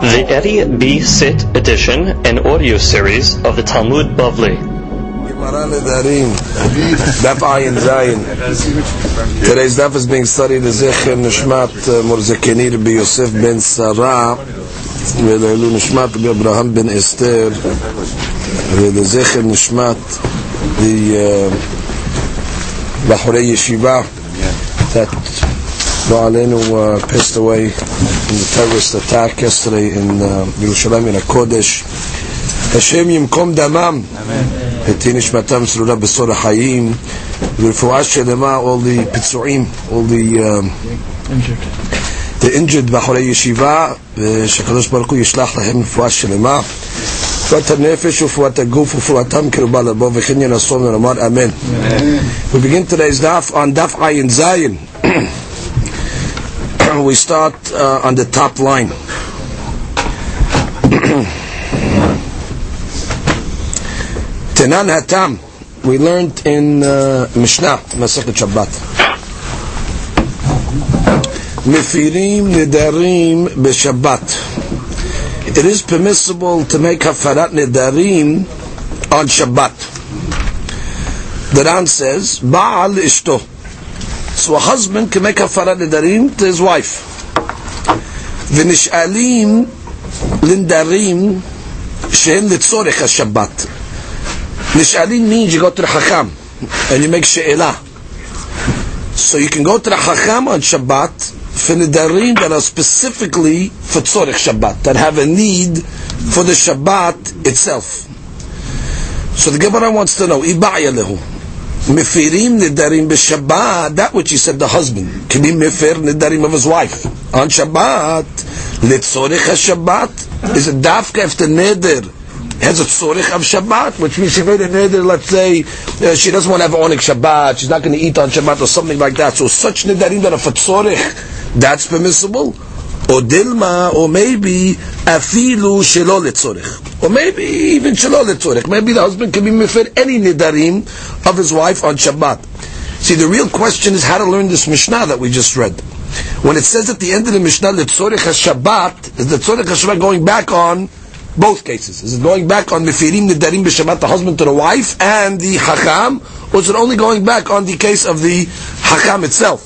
The Eddie B. Sit edition and audio series of the Talmud Bavli. Gemara Nedarim, Daf Ayin Zayin. Today's daf is being studied as Zecher Nishmat uh, Morzekeni Rabbi Yosef ben Sarah ולעילוי נשמת רבי אברהם בן אסתר ולזכר נשמת בחורי ישיבה that לא עלינו uh, passed away in the terrorist attack yesterday in uh, ירושלים in הקודש השם ימקום דמם ותהי נשמתם צרורה בסור החיים ורפואה שלמה all the פיצועים all the uh, the injured בחורי ישיבה ושהקדוש ברוך הוא ישלח להם רפואה שלמה רפואת הנפש ורפואת הגוף ורפואתם קרובה לבוא וכן ינסו ונאמר אמן We begin today's daf on daf ayin zayin we start uh, on the top line. Tenan Hatam we learned in uh, Mishnah Masechet Shabbat. Mefirim Nidarim B'Shabbat. It is permissible to make Hafarat Nidarim on Shabbat. The Ran says Baal Ishto So a husband can make Hafarat Nidarim to his wife ונשאלים לנדרים שהם לצורך השבת. נשאלים means you go to the Chacham and you make she'elah. So you can go to the Chacham on Shabbat for nidarim that are specifically for tzorich Shabbat, that have a need for the Shabbat itself. So the Gemara wants to know, Iba'ya lehu. Mefirim nidarim b'Shabbat, that which he said the husband, can be mefir nidarim of his wife. On Shabbat, litzorich Shabbat, is a dafka after neder, has a tzorich of Shabbat, which means she made a neder, let's say, uh, she doesn't want to have onik Shabbat, she's not going to eat on Shabbat or something like that. So such nidarim that are for tzorich, that's permissible. Or dilma, or maybe afilu shelo letzorich. Or maybe even shelo letzorich. Maybe the husband can be mifir any nidarim of his wife on Shabbat. See, the real question is how to learn this Mishnah that we just read. When it says at the end of the Mishnah, letzorich Shabbat, is the tzorich Shabbat going back on both cases? Is it going back on Mefirim Nidarim B'Shabbat, the husband to the wife, and the Hakam, or is it only going back on the case of the Hakam itself?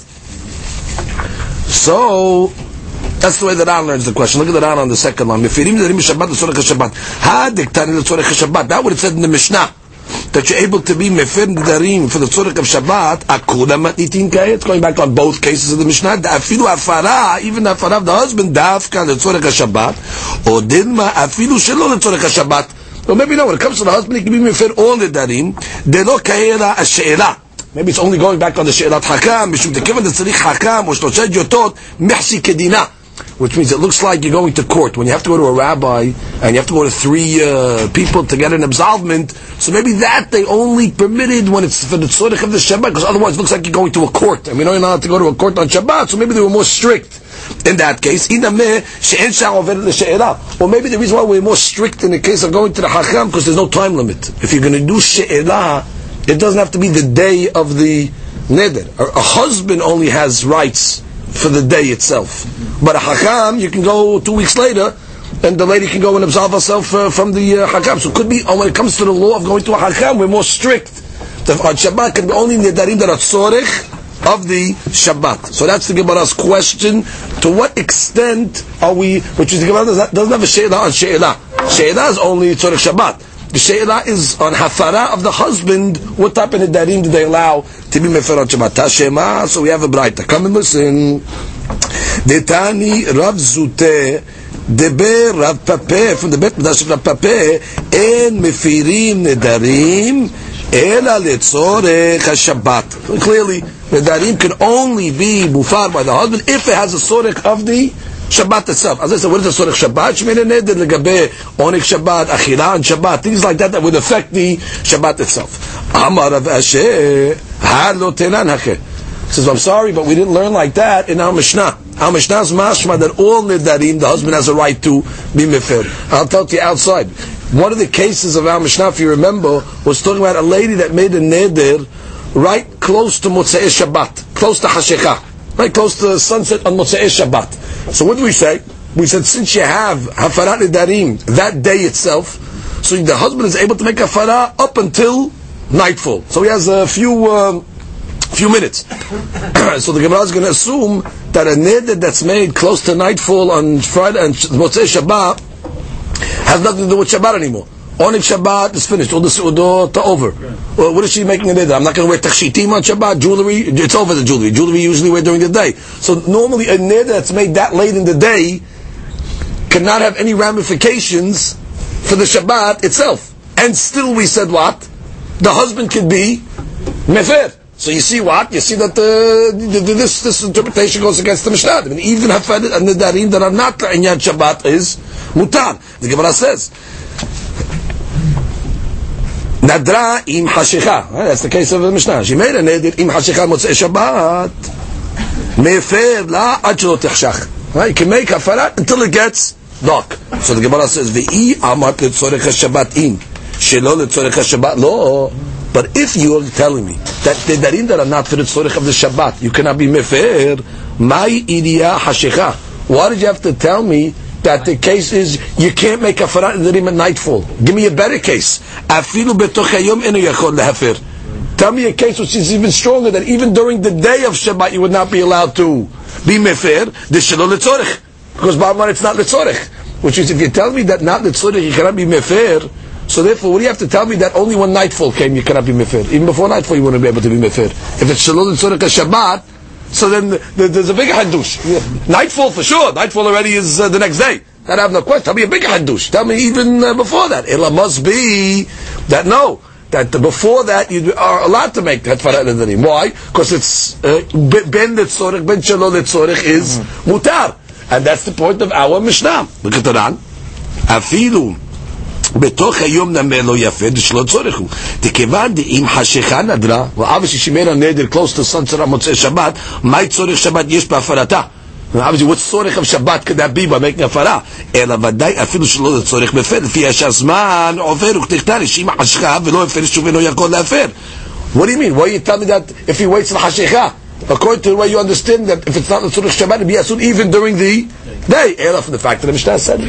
So, that's the way that Ran learns the question. Look at the Ran on the second line. Mefirim Nidarim B'Shabbat, the Tzorech Shabbat. Ha diktani the Tzorech Shabbat. That would have said in the Mishnah. That you're able to be mefir nidarim for the tzorich of Shabbat, akula matnitin It's going back on both cases of the Mishnah. Afilu afara, even the afara of the husband, dafka the tzorich of Shabbat, or dilma afilu shelo the tzorich of Shabbat. Or maybe no, when it comes to the husband, he can be mefir all nidarim. Delo kaera ashe'ela. Maybe it's only going back on the she'elat hakam, mishum tekivan the tzarich hakam, or shlosha yotot, mehsi kedina which means it looks like you're going to court when you have to go to a rabbi and you have to go to three uh, people to get an absolvment. So maybe that they only permitted when it's for the tzorich of the Shabbat, because otherwise it looks like you're going to a court, and we know you're not allowed to go to a court on Shabbat. So maybe they were more strict in that case. Or maybe the reason why we're more strict in the case of going to the Hakam because there's no time limit. If you're going to do she'elah, it doesn't have to be the day of the neder. A husband only has rights for the day itself. But a hakam, you can go two weeks later, and the lady can go and absolve herself uh, from the uh, hakam. So it could be, uh, when it comes to the law of going to a hakam, we're more strict. The, on Shabbat can be only nidarim that are tzorich of the Shabbat. So that's the Gemara's question. To what extent are we, which is the Gemara doesn't have a she'elah on she'elah. She'elah is only tzorich Shabbat. The she'elah is on hafara of the husband. What type of nidarim do they allow to be mefer on Shabbat? Tashema. So we have a brayta. Come and listen. Detani Rav Zute. דבר רב פפה, from the בית מדרש של רב פפה, אין מפירים נדרים, אלא לצורך השבת. Clearly, נדרים can only be mufar by the husband if it has a tzorech of the Shabbat itself. As I said, what is the Sorech Shabbat? She made a neder legabe onik Shabbat, achila on Shabbat, things like that that would affect the Shabbat itself. Amar of Asher. Says, I'm sorry, but we didn't learn like that in our Mishnah. Our Mishnah is mashma that all nidarim, the husband has a right to be mifir. I'll tell you outside. One of the cases of our Mishnah, if you remember, was talking about a lady that made a neder right close to Motzei Shabbat, close to Hashekah, right close to sunset on Motzei Shabbat. So what do we say? we said since you have hafarat nedarim that day itself, so the husband is able to make hafara up until nightfall. So he has a few um, few minutes. so the Gemara is going to assume that a neder that's made close to nightfall on Friday and Motzei Shabbat has nothing to do with Shabbat anymore. Only Shabbat is finished. All the Su'udot are over. Well, what is she making a neder? I'm not going to wear tachshitim on Shabbat. Jewelry, it's over the jewelry. Jewelry usually wear during the day. So normally a neder that's made that late in the day cannot have any ramifications for the Shabbat itself. And still we said what? The husband could be mefer. So you see what? You see that uh, this this interpretation goes against the Mishnah. I mean, even hafadit and nedarim that are not in inyan Shabbat is mutar. The Gemara says. Nadra im hashicha. That's the case of the Mishnah. She made a neder im hashicha motzei Shabbat. Mefer la ad shelo? You can make hafarat until it gets dark. So the Gemara says, "Ve'i amat letzorech Shabbat im shelo letzorech Shabbat lo." But if you are telling me that the darim that are not for the tzorich of the Shabbat, you cannot be mefer, my idiya hashicha. Why did you have to tell me that the case is you can't make a farat darim at nightfall? Give me a better case. Tell me a case which is even stronger that even during the day of Shabbat you would not be allowed to be mefer. The shalom letzorich. Because line, it's not letzorich. Which is, if you tell me that not letzorich, you cannot be mefer, so therefore, what do you have to tell me that only when nightfall came you cannot be mefer? Even before nightfall you wouldn't be able to be mefer. If it's shalom and Shabbat, so then there's a bigger hadush. Nightfall for sure. Nightfall already is uh, the next day. That I have no question. Tell me a bigger hadush. Tell me even uh, before that. It must be that no. That before that you are allowed to make that farat nedarim. Why? Because it's uh, ben letzorich, ben shalom letzorich is mm-hmm. mutar, and that's the point of our Mishnah. Look at the Ran. Afilu בתוך היום נמר לא יפה, שלא צורך הוא. דכיוון דאם חשיכה נדרה, obviously she made a נדר close to sunset on מוצאי שבת, מהי צורך שבת יש בהפרתה? obviously what צורך of שבת could that be by making הפרה? אלא ודאי אפילו שלא לצורך מפר, לפי שהזמן עובר וכתכתרי, שאם חשכה ולא הפר שוב אינו יכול להפר. What do you mean? Why you tell me that if he waits לחשיכה? According to the way you understand that if it's not the Tzurich Shabbat, it'd be Asur even during the day. Ela from the fact that the Mishnah said,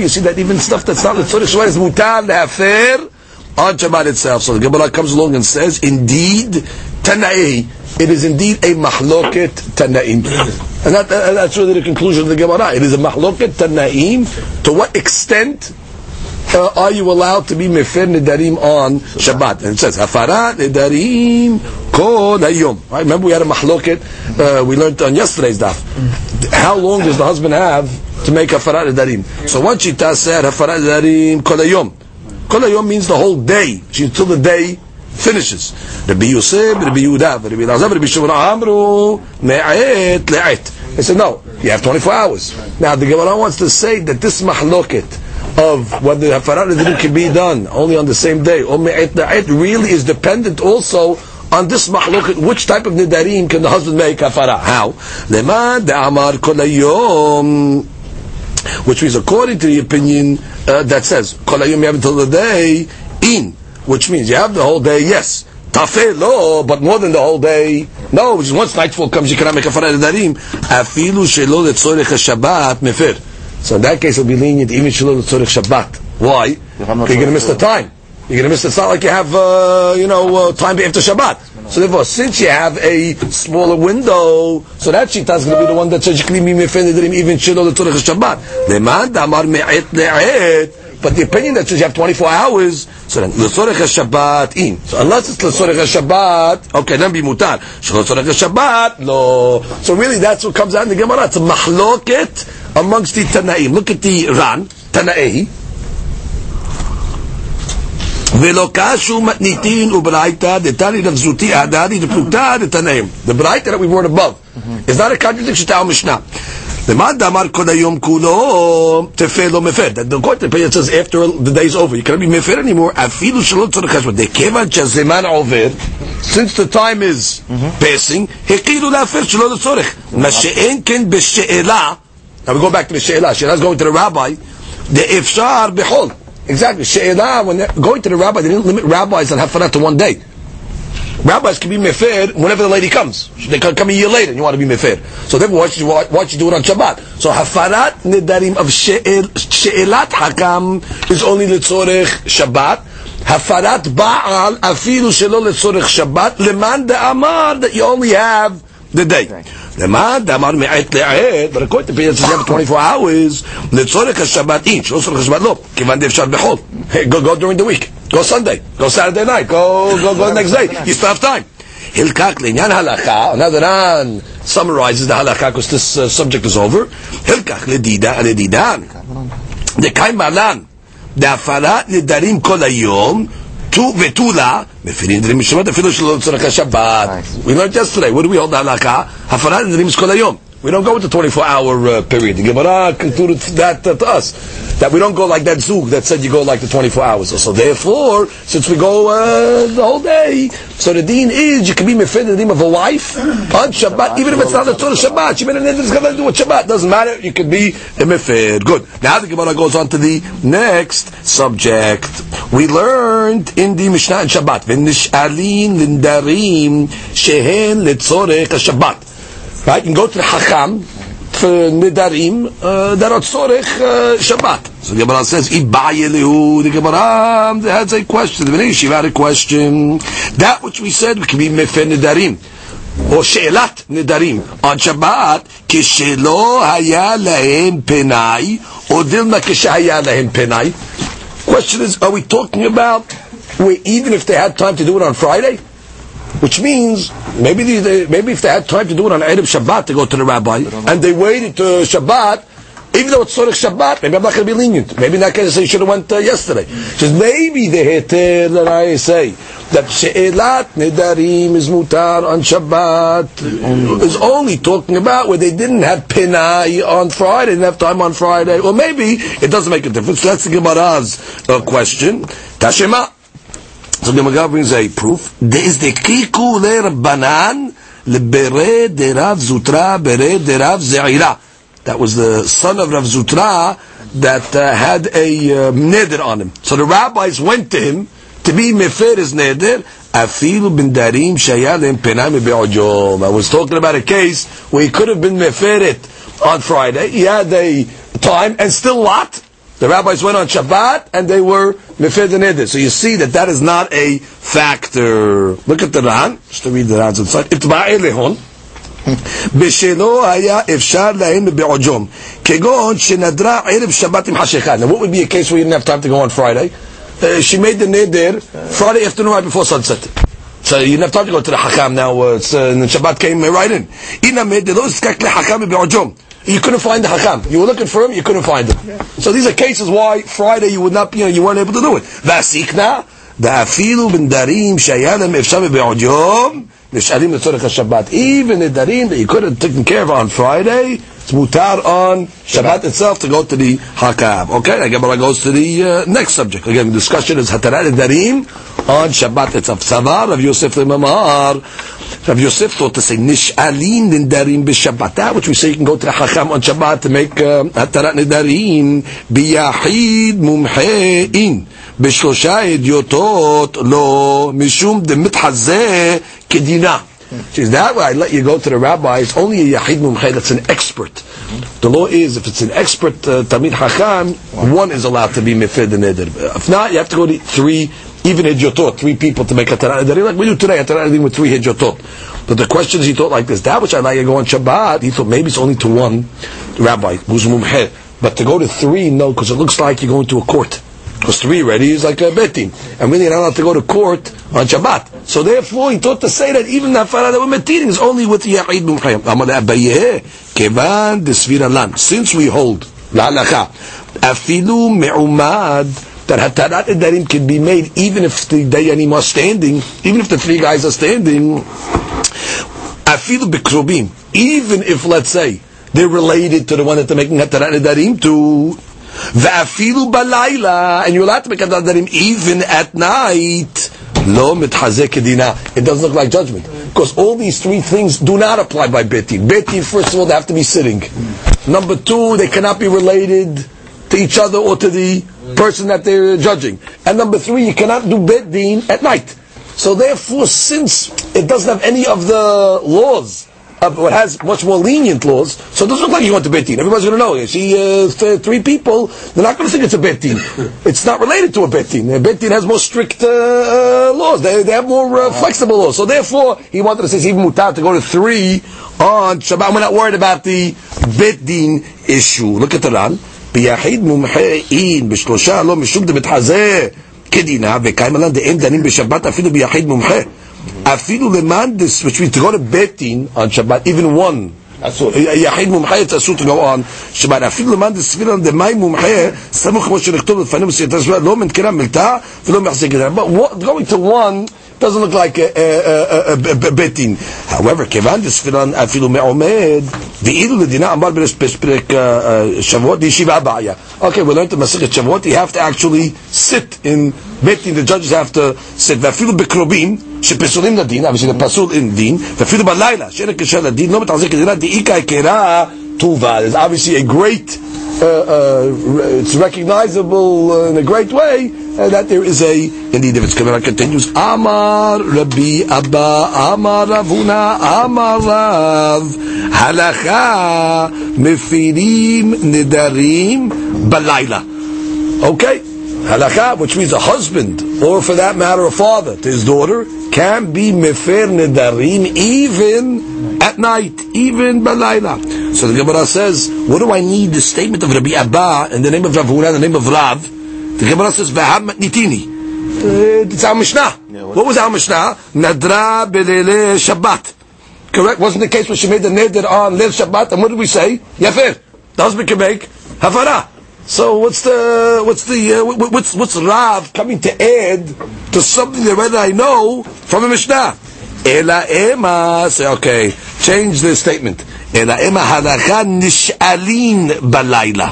you see that even stuff that's not the Tzurich Shabbat is mutar lehafer on Shabbat itself. So the Gemara comes along and says, indeed, Tanai, it is indeed a mahloket Tanaim. And that, uh, that's really the conclusion of the Gemara. It is a mahloket Tanaim. To what extent uh, are you allowed to be mefer nedarim on Shabbat? And it says hafarat nedarim kol hayom. Right? Remember we had a mahloket. Uh, we learned on yesterday's daf. How long does the husband have to make hafarat nedarim? So one shita said hafarat nedarim kol hayom. Kol hayom means the whole day, until the day finishes. Rabbi Yosef, Rabbi Yehuda, Rabbi Elazar, Rabbi Shimon Amru me'et le'et. They said no, you have 24 hours. Now the Gemara wants to say that this mahloket of whether hafarat can be done only on the same day, or really is dependent also on this mahluk, which type of nedarim can the husband make hafara? How? Leman da'amar kolayom, which means according to the opinion uh, that says kolayom you have until the day in, which means you have the whole day. Yes. Tafeh but more than the whole day. No, which is once nightfall comes, you cannot make a farad nedarim. Afilu shelo letzorech Shabbat mefer. So in that case, it'll be lenient even shalom tzorich Shabbat. Why? You're going to miss the time. You're going to miss. It. It's not like you have, uh, you know, uh, time after Shabbat. So therefore, since you have a smaller window, so that shita is going to be the one that says you can even shalom tzorich Shabbat. Leman damar me'et le'et. But the opinion that says you have 24 hours, so then l'sorech Shabbat in. So unless it's l'sorech Shabbat, okay, then be mutar. L'sorech Shabbat, no. So really, that's what comes out in the Gemara. It's a mahloket amongst the Tanaim. Look at the Ran, Tanaei. ולא קשו מתניתין וברייתא דתני רב הדרי דפלוגתא דתנאים. The ברייתא that we wrote above is not a contradiction to our Mishnah. למד אמר כל היום כולו תפל לא מפר. The court opinion says after the day is over, you cannot be מפר anymore, אפילו שלא צריך חשבון. כיוון שהזמן עובר, since the time is passing, הקילו להפר שלא לצורך. מה שאין כן בשאלה now we go back to the She'elah. She'elah is going to the rabbi. The Ifshar, behold. Exactly. She'elah, when they're going to the rabbi, they didn't limit rabbis on hafanat to one day. Rabbis can be mefer whenever the lady comes. They can come a year later and you want to be mefer. So therefore, why should you, do it on Shabbat? So hafarat nedarim of she'elat hakam is only letzorech Shabbat. Hafarat ba'al afilu shelo letzorech Shabbat leman de'amar that you only have the day. למען דאמר מעת לעת, but according to Piyat says you have 24 hours, לצורך השבת אין, שלא צורך השבת לא, כיוון דאפשר בחול. Go, go during the week, go Sunday, go Saturday night, go, go, go next day, you still have time. הלקק לעניין הלכה, another Ran summarizes the הלכה because this uh, subject is over, הלקק לדידה, לדידן, דקאי מעלן, דהפרת נדרים כל היום, two mefirin afilu Shabbat. We learned yesterday. What do we hold on? We don't go with the 24-hour uh, period. The Gemara concluded that uh, to us. That we don't go like that Zug that said you go like the 24 hours. or So therefore, since we go uh, the whole day, so the deen is you can be mefed in the name of a wife on Shabbat, even if it's not the Torah Shabbat. You mean it's going to do with Shabbat. Doesn't matter. You can be a mefed. Good. Now the Gemara goes on to the next subject. We learned in the Mishnah and Shabbat. V'nish'alin lindarim shehen letzorech Shabbat. Right? You can go to the Hakam for Nidarim uh, that are Tzorech uh, Shabbat. So the Gemara says, Ibayelehu, the Gemara has a question. The Bnei had a question. That which we said, we can be Mefer Nidarim. או שאלת נדרים on Shabbat כשלא היה להם פנאי או דילמה כשהיה להם פנאי question is are we talking about where even if they had time to do it on Friday Which means maybe they, maybe if they had time to do it on Erev Shabbat to go to the rabbi, and they waited to Shabbat, even though it's Sorech Shabbat, maybe I'm not going to be lenient. Maybe in that case, you should have went uh, yesterday. Just maybe the heter that I say that she'elat nedarim is mutar on Shabbat is only talking about where they didn't have pinai on Friday, didn't have time on Friday, or maybe it doesn't make a difference. That's the Gemara's uh, question. Tashema. So the Gemara brings a proof. There is the kiku le Rabbanan lebere de Rav Zutra bere de Rav Zeira. That was the son of Rav Zutra that uh, had a uh, neder on him. So the rabbis went to him to be mefer his neder. Afilu bin darim shayalem penam be'ojom. I was talking about a case where he could have been meferet on Friday. He had a time and still lot. The rabbis went on Shabbat and they were mefed neder. So you see that that is not a factor. Look at the Ran, just to read the Ran's inside. Itba'e lehon. בשלו היה אפשר להם בעוג'ום, כגון שנדרה ערב שבת עם חשיכה. Now what would be a case where you didn't have time to go on Friday? Uh, she made the neder Friday afternoon right before sunset. So you didn't have time to go to the hakam now, uh, uh, and Shabbat came right in. הנה מד לא זקק לחכם בעוג'ום. you couldn't find the hakam. You were looking for him, you couldn't find him. Yeah. So these are cases why Friday you would not, you know, you weren't able to do it. Vasikna, da'afilu bin darim shayanim efshavi be'od nish'alim ltzorech Shabbat. Even the darim that you could have taken care of on Friday, it's mutar on Shabbat itself to go to the hakam. Okay, the Gemara goes to the uh, next subject. Again, the discussion is hatarat and darim on Shabbat itself. Savar Rav Yosef Mamar. Rav Yosef thought to say nish'alin darim b'Shabbat. That which we say you can go to the hakam on Shabbat to make hatarat uh, darim biyahid mumhe'in. בשלושה אדיוטות לא משום דמתחזה כדינה Says that way I let you go to the rabbi. It's only a yahid mumchay that's an expert. The law is if it's an expert uh, tamid hakam, one is allowed to be mifid and neder. If not, you have to go to three, even hidyotot, three people to make a taran like we do today, a taran with three hidyotot. But the question is, he thought like this: that which I let you go on Shabbat, he thought maybe it's only to one rabbi who's but to go to three, no, because it looks like you're going to a court. Because three ready is like a betim. And really, you're not allowed to go to court on Shabbat. So therefore, he thought to say that even the Farah that we're metiring is only with Ya'id B'Mchayim. Kevan Desvira Lan. Since we hold, La'alaka, Afilu Me'umad, that Hatarat Edarim can be made even if the Dayanim are standing, even if the three guys are standing, Afilu Bekrubim, even if, let's say, they're related to the one that they're making Hatarat Edarim to, And you're allowed to make a nadarim even at night. Kedina. It doesn't look like judgment. Because all these three things do not apply by betin. Betin, first of all, they have to be sitting. Number two, they cannot be related to each other or to the person that they're judging. And number three, you cannot do betin at night. So therefore, since it doesn't have any of the laws, of what has much more lenient laws, so it doesn't look like you went to Betin. Everybody's going to know. You see uh, th- three people, they're not going to think it's a Betin. it's not related to a Betin. A Betin has more strict uh, uh, laws. They, they have more uh, flexible laws. So therefore, he wanted to say it's even mutar to go to three on Shabbat. We're not worried about the Betin issue. Look at the Ran. ביחיד מומחה בשלושה לא משום דמתחזה כדינה, וקיים עליו דאין דנים בשבת אפילו ביחיד מומחה. אפילו למאן דס, which means to go to בית on Shabbat, even one. יחיד מומחה it's אסור to go on שבת, אפילו למאן דספירן דמאי מומחה, סמוך כמו שנכתוב לפנינו בסייתה שבת, לא מנקרה מלתה ולא מחזיק את זה. But going to one doesn't look like a, a, a, a, a betin. However, כיוון דספילן אפילו מעומד, ואילו לדינה אמר בפרק שבועות, ישיבה הבעיה. Okay, we learned the מסכת שבועות, you have to actually sit in betin, the judges have to sit, ואפילו בקרובים, שפסולים לדין, אבל שזה פסול אין דין, ואפילו בלילה, שאין הקשר לדין, לא מתחזק כדינה, דאיכא יקרה טובה. There's obviously a great uh, uh, it's recognizable uh, in a great way uh, that there is a indeed if it's coming continues Amar Rabbi Abba Amar Ravuna Amar Rav Halacha Mefirim Nidarim Balayla okay Halacha which means a husband or for that matter a father to his daughter can be Mefer Nidarim even at night even Balayla so the Gemara says, what do I need the statement of Rabbi Abba in the name of Rav Huna, in the name of Rav? The Gemara says, V'ham nitini. It's our Mishnah. what was our Mishnah? Nadra belele Shabbat. Correct? Wasn't the case when she made the neder on Leil Shabbat? And what did we say? Yafir. The husband can make Hafara. So what's the what's the uh, what's what's Rav coming to add to something that already I know from a Mishnah? Ela ema. Say okay. Change the statement. אלא הם ההלכה נשאלים בלילה.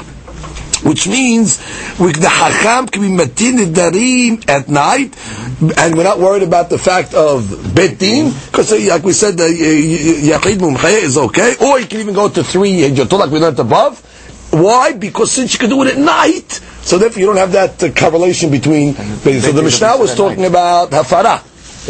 Which means the Hakam can be matin darim at night, and we're not worried about the fact of Bet Din, because like we said, the Yachid Mumcheh is okay, or you can even go to three Hijjatul, like we learned above. Why? Because since you can do it at night, so therefore you don't have that uh, correlation between. So the Mishnah was talking about Hafara.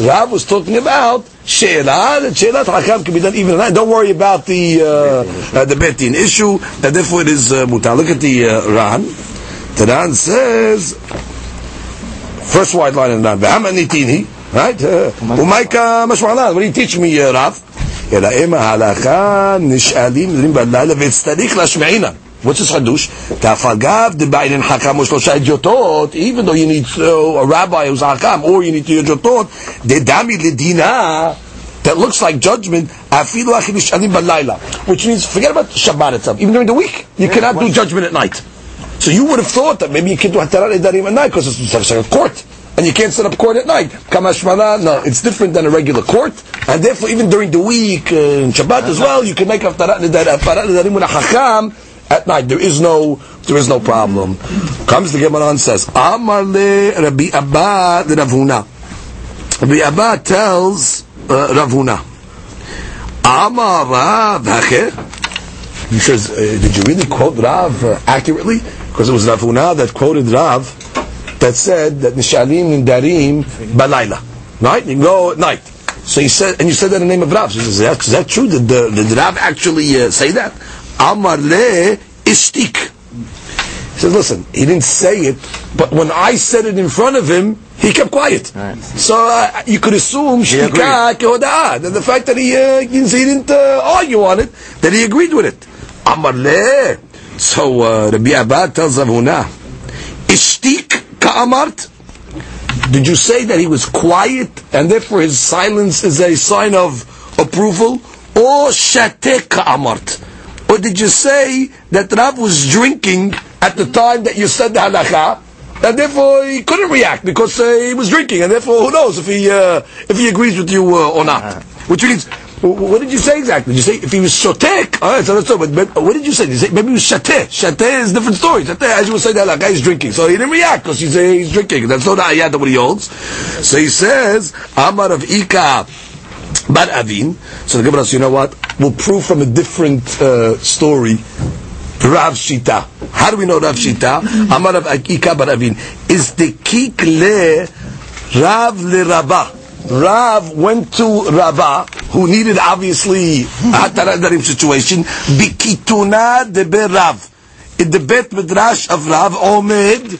Rav was talking about She'elah, and She'elah Hakam can be done even at night. Don't worry about the uh, uh, the Betin issue, and therefore it is uh, mutar. Look at the uh, Ran. The Ran says, first white line in Ran, V'hama nitini, right? Umayka mashmalan, what do you teach me, uh, Rav? אלא אם ההלכה נשאלים דברים בלילה והצטריך להשמעינם. What's this hadush? Tafagav debayin hakam ushlosha idiotot. Even though you need a rabbi who's hakam, or you need to idiotot, dedami ledina. That looks like judgment. Afilu achinish alim balayla, which means forget about Shabbat itself. Even during the week, you yeah, cannot do judgment at night. So you would have thought that maybe you can do hatarat edarim at night because it's like a court and you can't set up court at night. Kamashmana, no, it's different than a regular court, and therefore even during the week, uh, in Shabbat as well, you can make haftarat nedarim with a hakam, at night. There is no there is no problem. Comes the Gemara and says, Amar le Rabbi Abba the Ravuna. Rabbi Abba tells uh, Ravuna, Amar Rav He says, uh, did you really quote Rav uh, accurately? Because it was Ravuna that quoted Rav that said that Nishalim and Darim Balayla. Right? You go at night. So he said, and you said that in the name of Rav. So he says, is that true? Did, the, did Rav actually uh, say that? Amar le istik. He says, listen, he didn't say it, but when I said it in front of him, he kept quiet. Right. So uh, you could assume shtika the fact that he, uh, he didn't uh, argue on it, that he agreed with it. Amar le. So uh, Rabbi Abad tells Avuna, istik ka'amart. Did you say that he was quiet and therefore his silence is a sign of approval? Or shatek ka'amart? Or did you say that Rav was drinking at the time that you said the halacha, and therefore he couldn't react because uh, he was drinking, and therefore who knows if he uh, if he agrees with you uh, or not? Which means, what did you say exactly? Did you say if he was shotek? All right, so that's all. But, but what did you say? Did you say maybe he was shateh? Shateh is a different story. Shateh, as you would say, that guy is drinking, so he didn't react because he's, uh, he's drinking. That's not the ayat that what he holds. So he says, Amar Rav Ika. Bar Avin. So the Gemara says, you know what? We'll prove from a different uh, story. Rav Shita. How do we know Rav Shita? Amar Rav Akika Bar Avin. Is the kik le Rav le Rabba. Rav went to Rava, who needed obviously Darim situation, Bikituna de Rav. In the Bet Midrash of Rav Omed,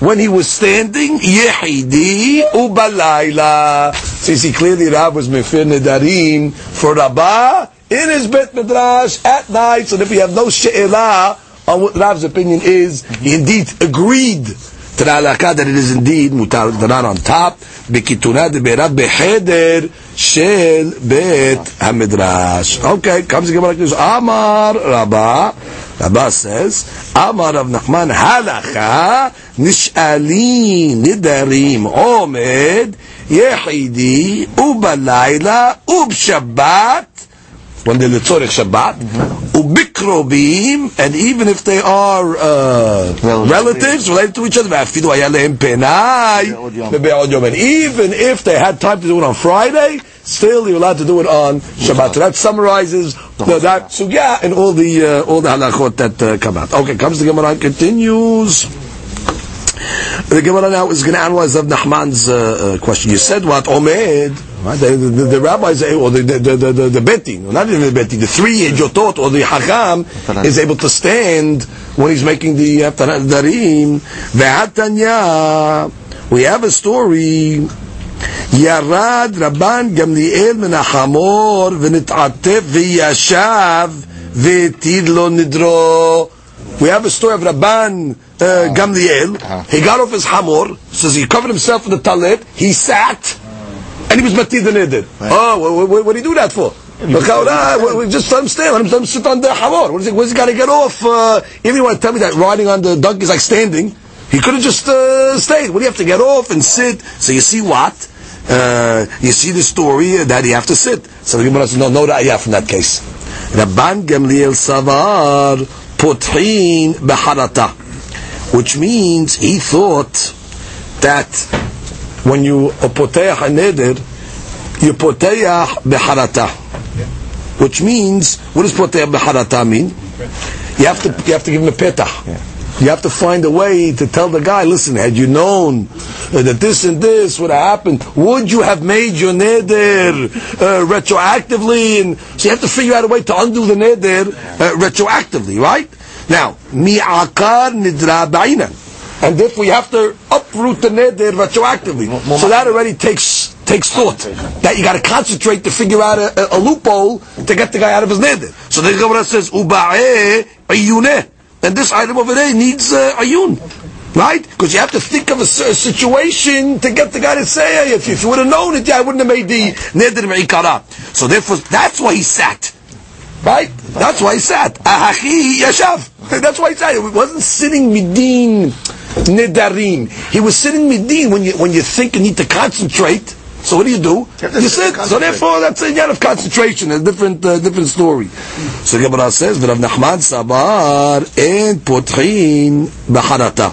when he was standing, Yehidi Ubalayla. So you see, clearly Rav was Mefir Nedarim for Rabbah in his Bet Midrash at night. So if you have no She'elah on what Rav's opinion is, he indeed agreed to the halakha that it is indeed mutar daran on top. בכיתונה דבריו בחדר של בית המדרש. Okay, comes the Gemara like this. Amar Rabba, Rabba says, Amar Rav Nachman, הלכה נשאלי נדרים עומד יחידי ובלילה ובשבת when they're לצורך שבת, וביkrobim, and even if they are uh, relatives related to each other, ואפילו היה להם פנאי בבעוד יום. And even if they had time to do it on Friday, still you're allowed to do it on Shabbat. So that summarizes the, that sugya and all the uh, all the halachot that uh, come out. Okay, comes the Gemara and continues. The Gemara now is going to analyze Rav Nachman's uh, uh, question. You said what? Omed. Right? The, the, the rabbis, or the, the, the, the, the betin, not even the betin, the three jotot or the hakam is able to stand when he's making the Haftarah Darim. Ve'atanya, we have a story. ירד רבן גמליאל מן החמור ונתעטף וישב והטיל לו נדרו. we have a story of Rabban uh, Gamliel. He got off his hamor, says he covered himself in the talit, he sat, and he was matid the neder. Oh, what, what, do you do that for? just let him stay, let him, let him sit on the hamor. What is he, what's he got to get off? Uh, if you want to tell me that riding on the donkey is like standing, he could have just uh, stayed. What do you have to get off and sit? So you see what? Uh, you see the story that you have to sit. So the Gemara says, no, no ra'ayah from that case. Rabban Gamliel Savar potrin beharata, which means he thought that when you poteach a neder, you poteach beharata, which means what does poteach beharata mean? You have to you have to give him a petah. You have to find a way to tell the guy, listen, had you known that this and this would have happened, would you have made your neder uh, retroactively? And so you have to figure out a way to undo the neder uh, retroactively, right? Now, mi'akar nidra ba'inan. And therefore you have to uproot the neder retroactively. So that already takes takes thought. That you got to concentrate to figure out a, a, a, loophole to get the guy out of his neder. So the Gemara says, uba'eh. And this item over there needs uh, ayun. Right? Because you have to think of a, a, situation to get the guy to say, if, if you would have known it, yeah, I wouldn't have made the neder me'ikara. So therefore, that's why he sat. Right? That's why he sat. Ahachi yashav. That's why he sat. He wasn't sitting midin nedarim. He was sitting midin when you, when you think you need to concentrate. So what do you do? You, you sit. So therefore, that's a lot of concentration. A different, uh, different story. So Gemara says, "V'Rav Nachman Sabar en potrin b'harata."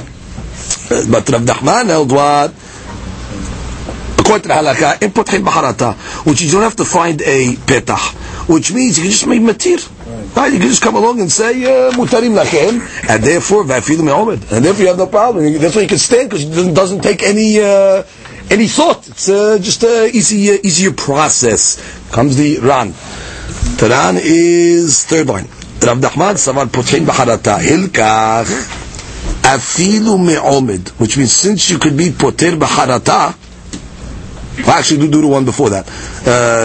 But Rav Nachman held what? According to the halakha, en potrin b'harata, which you don't have to find a petah, which means you can just make matir. Right, you can just come along and say uh, mutarim lachem, and therefore vafilu me'omed, and therefore you have no problem. That's why you can stand because it doesn't take any. Uh, any thought. It's uh, just an easy, uh, easier process. Comes the Ran. The Ran is third line. Rav Nachman Savar Potrin B'harata Hilkach Afilu Me'omed, which means since you could be Poter B'harata, well, actually, do, do the one before that.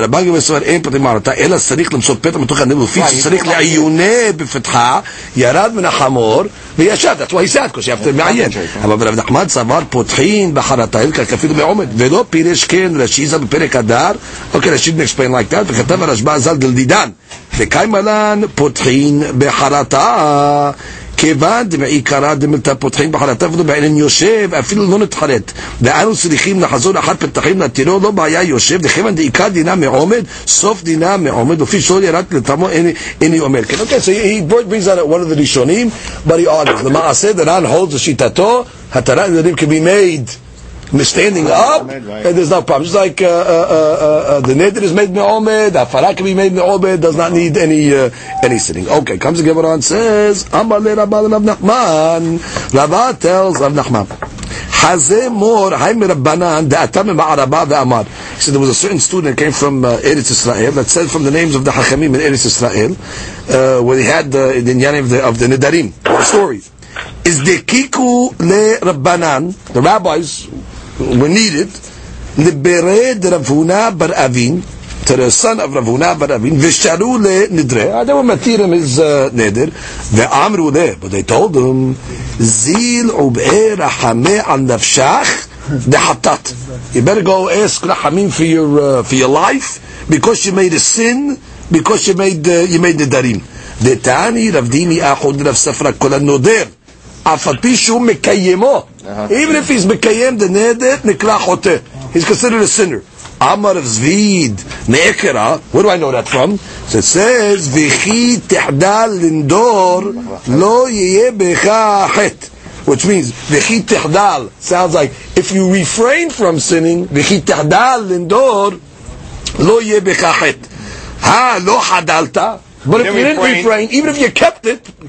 רבן גמר סובר אין פתחים מערתה, אלא צריך למצוא פתח מתוך הנבל, לפי שצריך לעיוני בפתחה, ירד מן החמור וישב. That's why he said, because you have to מעיין. אבל רב נחמן סבר פותחין בחרתה, כפילו בעומד, ולא פירש כן רשיזה בפרק הדר, אוקיי, רש"י didn't explain like that, וכתב הרשב"א ז"ל דלדידן, וקיימלן פותחין בחרתה. כיוון דמעיקרא דמילתא פותחים בחרטה ולא בעניין יושב, אפילו לא נתחרט. ואנו צריכים לחזור אחר פתחים לטירו, לא בעיה יושב, וכיוון דעיקר דינה מעומד, סוף דינה מעומד, לפי שלא ירד לתמו איני אומר. כן, okay, so he brings out one of the ראשונים, but he argues. למעשה דרן holds לשיטתו, התרת נדרים can be made standing up, and there's no problem. Just like uh, uh, uh, uh the neder is made me'omed, hafara can be made me'omed, does not need any uh, any sitting. Okay, comes the Gemara and says, Amar le Rabban Rav Nachman. Rabba tells Rav Nachman, Hazeh mor hay mirabbanan da'atam ma'araba ve'amar. He said there was a certain student that came from uh, Eretz Israel that said from the names of the Hachamim in Eretz Israel, where he had uh, the Inyan of the, of the Nidarim, the stories. Is the kiku le rabbanan, the rabbis were needed, libered Rav Huna bar Avin, to the son of Rav Huna bar Avin, visharu le nidre. They were matirim his uh, neder. Ve'amru le, but they told him, zil ub'e rahame al nafshach dehatat. You better go ask rahamim for your uh, for your life because you made a sin because you made uh, you made nidarim. דתני רב דימי אחוד רב ספרא כל הנודר אף על פי שהוא מקיימו uh-huh. Even if he's Mekayem the Neder, niklachote, He's considered a sinner. Amar Rav Zvid, Me'ekera. Where do I know that from? So it says, V'chi tehdal lindor lo yeye becha. Which means, V'chi tehdal. Sounds like, if you refrain from sinning, V'chi tehdal lindor lo yeye becha. Ha, lo hadalta but if you didn't refrain. refrain, even if you kept it,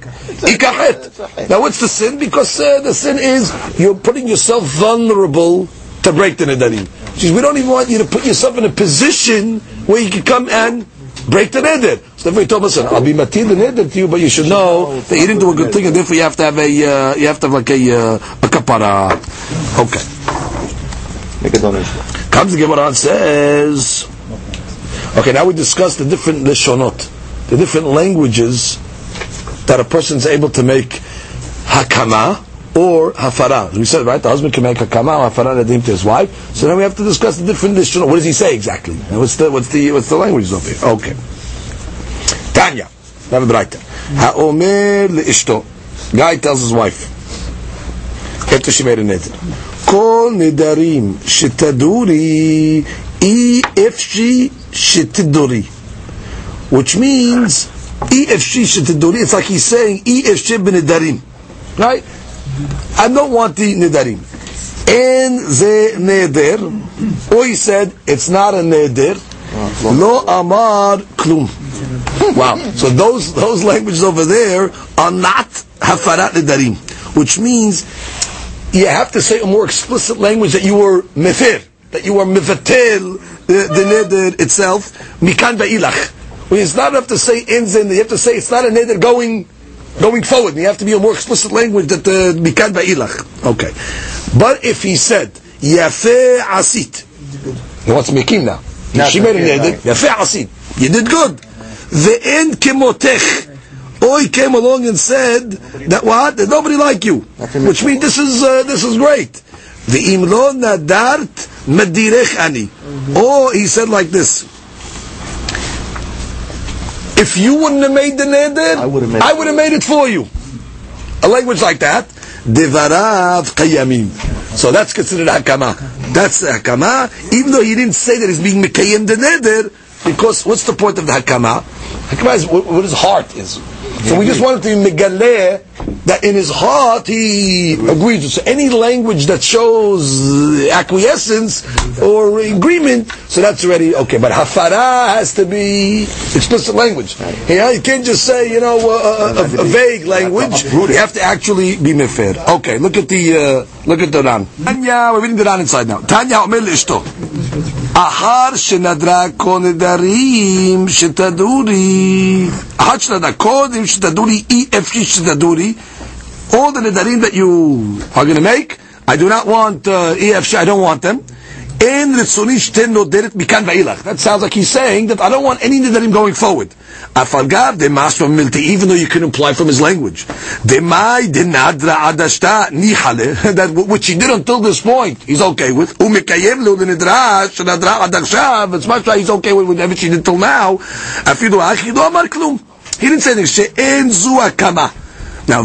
ikachet. Now what's the sin? Because uh, the sin is you're putting yourself vulnerable to break the nedarim. Says, we don't even want you to put yourself in a position where you can come and break the neder. So therefore he told us, I'll be matil the neder to you, but you should know that you didn't do a good thing, and therefore you have to have a, uh, you have to have like a, uh, a kapara. Okay. Make a donation. Comes the Gemara and says, okay, now we discuss the different lishonot, the different languages that a person is able to make hakama or hafara. As we said, right, the husband can make hakama or hafara nadim to his wife. So then we have to discuss the different additional. What does he say exactly? And what's the what's the what's the language over here? Okay. Tanya, have a brighter. Haomer leishto. Guy tells his wife after she made a neder. Kol nedarim shetaduri if she shetiduri which means it's like he's saying nedarim, right? I don't want the nedarim. And ze neder, or he said it's not a neder. Lo amar klum. Wow. So those those languages over there are not hafarat nedarim, which means you have to say a more explicit language that you were mefer, that you were mevatel the, the neder itself. Mikan va'ilach. It's not enough to say inzin, you have to say it's not a neder going, going forward. You have to be a more explicit language that the mikan ba'ilach. Okay. But if he said, yafe asit, he wants to make him now. She made a neder, right. yafe asit. You did good. Ve'en kemotech. Or he came along and said that what? There's nobody like you. Which means this is uh, this is great. The lo nadart madirech ani. Or he said like this. If you wouldn't have made the neder, I would've made it I would have made it for you. A language like that. Devarav qayamim. So that's considered hakama. That's the hakama, even though he didn't say that he's being mekayim the neder, because what's the point of the hakama? Hakama is what, what his heart is. So we just wanted to be megaleh that in his heart he agrees. So any language that shows acquiescence or agreement, so that's already okay. But hafara has to be explicit language. You know, you can't just say you know uh, a, a, a vague language. You have to actually be mefer. Okay, look at the uh, look at the Ran. Tanya, we're reading the Ran inside now. Tanya אומר לאשתו, אחר שנדרה כל נדרים שתדעו לי, אחר שנדרה קודם שתדעו לי, אי אפשי שתדעו לי, all the nedarim that you are going to make, I do not want uh, EFC, I don't want them. In That sounds like he's saying that I don't want any Nedarim going forward. Milti, even though you can imply from his language. Demai Nihale, that which he did until this point, he's okay with. Umikayem it's much like he's okay with whatever she did till now. He didn't say anything. Akama. Now,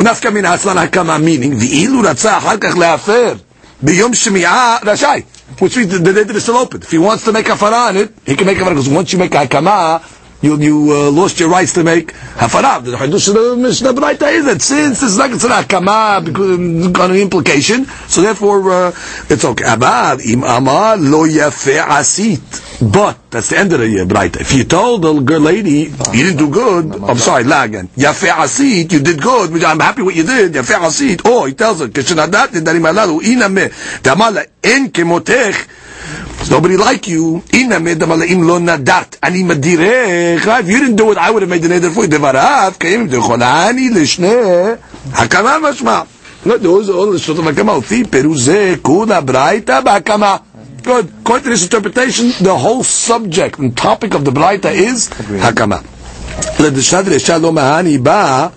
נפקא מן האצלן הקמה, meaning, ואילו רצה אחר כך להפר ביום שמיעה, רשאי. Which means the, the neder is still open. If he wants to make a farah on it, he can make a farah, because once you make a hakama, you, you uh, lost your rights to make hafarav. The Chiddush of the Mishnah Braita is that since it's not considered hakama because um, of implication, so therefore uh, it's okay. Abad im amar lo yafe asit. But that's the end of the uh, If you told the girl lady you didn't do good, I'm sorry, lagan yafe asit, you did good, which I'm happy what you did. Yafe asit. Oh, he tells her kishnadat nedarim alalu iname damala en kemotech. there's nobody like you. Ina medamalim lo nadat. Ani madirech. If you didn't do it, I would have made the neder for you. Devarav. Kayim decholani lishne. Hakama mashma. No, those are all the shot of hakama. Ufi peruze kula braita bakama. Good. According to this interpretation, the whole subject and topic of the braita is hakama. לדשנת רשע לא מהני בא,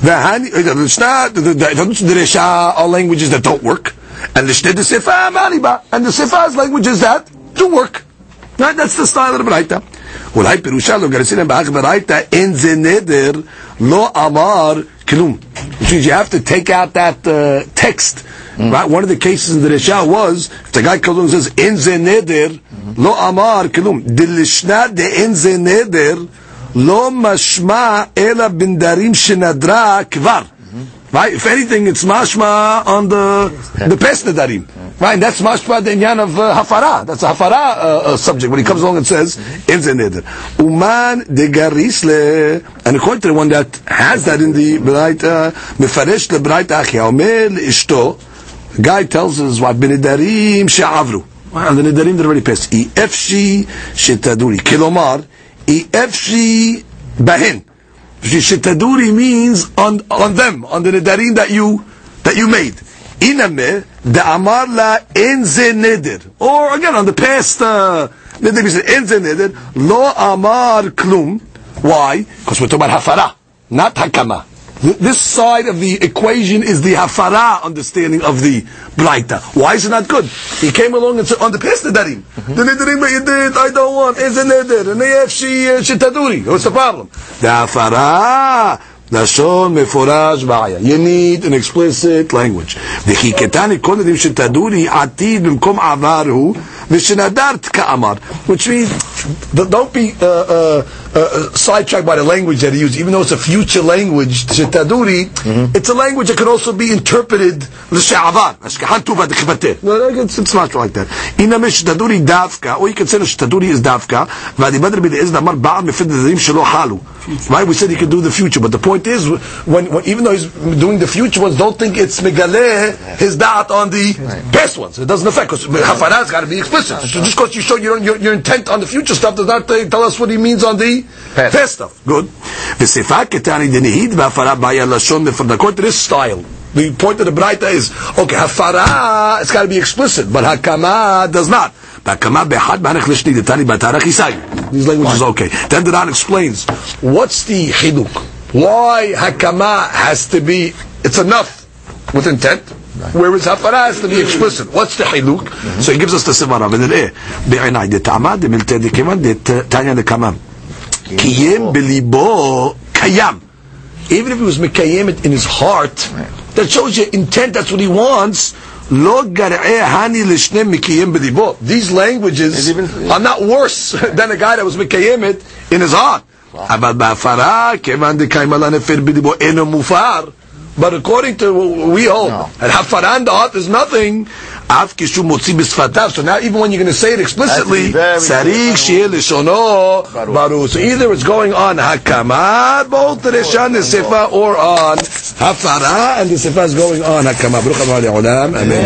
והני, the דרשע are languages that don't work. And the Shnei Sefa Mariba. And the Sefa is languages that do work. Right? That's the style of the Braita. אולי פירושה לא גרסינם באח ברייתא אין זה נדר לא אמר כלום. Which means you have to take out that uh, text. Mm. Right? One of the cases in the Rishah was, if the guy comes along and says, אין זה נדר לא אמר כלום. דלשנה דאין זה נדר לא משמע אלא בנדרים שנדרה כבר. Right? If anything, it's mashma on the the pesnedarim. Right? And that's mashma the inyan of uh, hafara. That's a hafara uh, uh, subject. When he comes along and says, in zeneder. Uman de garisle. And according to the one that has that in the Braita, mefaresh le Braita achi, omer ishto, The guy tells his wife, benidarim she'avru. And the nidarim they're already passed. Efshi shetaduri. Kilomar, efshi bahin. Shitaduri means on on them, on the nedarim that you that you made. Iname the amar la enze neder. Or again on the past uh, enze neder lo amar klum. Why? Because we're talking about hafara, not hakama. This side of the equation is the hafara understanding of the braita. Why is it not good? He came along and said, on the past nedarim, the nedarim that you did, I don't want, is a neder, and AFC shitaduri. What's the problem? The hafara, Lashon meforaj ba'aya. You need an explicit language. V'chiketani kol nedim shetaduri atid b'mkom avarhu v'shenadart ka'amar. Which means, don't be uh, uh, uh, uh, sidetracked by the language that he used. Even though it's a future language, Shitaduri, mm-hmm. it's a language that can also be interpreted l'she'avar. Ashkahantu v'adikbateh. It's, it's not like that. Inam shetaduri davka, or you can say shetaduri is davka, v'adibadr is namar ba'am mefid nedim shelo halu. Right? We said he could do the future, but the point is, when, when, even though he's doing the future ones, don't think it's megaleh his dot on the right. past ones. It doesn't affect because hafarah's got to be explicit. So just because you show your, your, your intent on the future stuff does not uh, tell us what he means on the past, past stuff. Good. According to this style, the point of the Braita is, okay, hafara, it's got to be explicit, but hakama does not. These languages are okay. Then the Ran explains, what's the hiduk? Why hakama has to be? It's enough with intent. Whereas hafara has to be explicit. What's the hiluk? Mm-hmm. So he gives us the sivara. And then eh, de tama de milte de keman de tanya de kamam. Kiyem belibo kayam. Even if he was mekayem in his heart, that shows you intent. That's what he wants. These languages are not worse than a guy that was mekayem in his heart. But according to what we hold, no. and hafaran the heart is nothing. So now even when you're going to say it explicitly, sarik shir lishono baru. So either it's going on hakama, both the the sefa, or on hafara, and the sefa is going on hakama. Amen.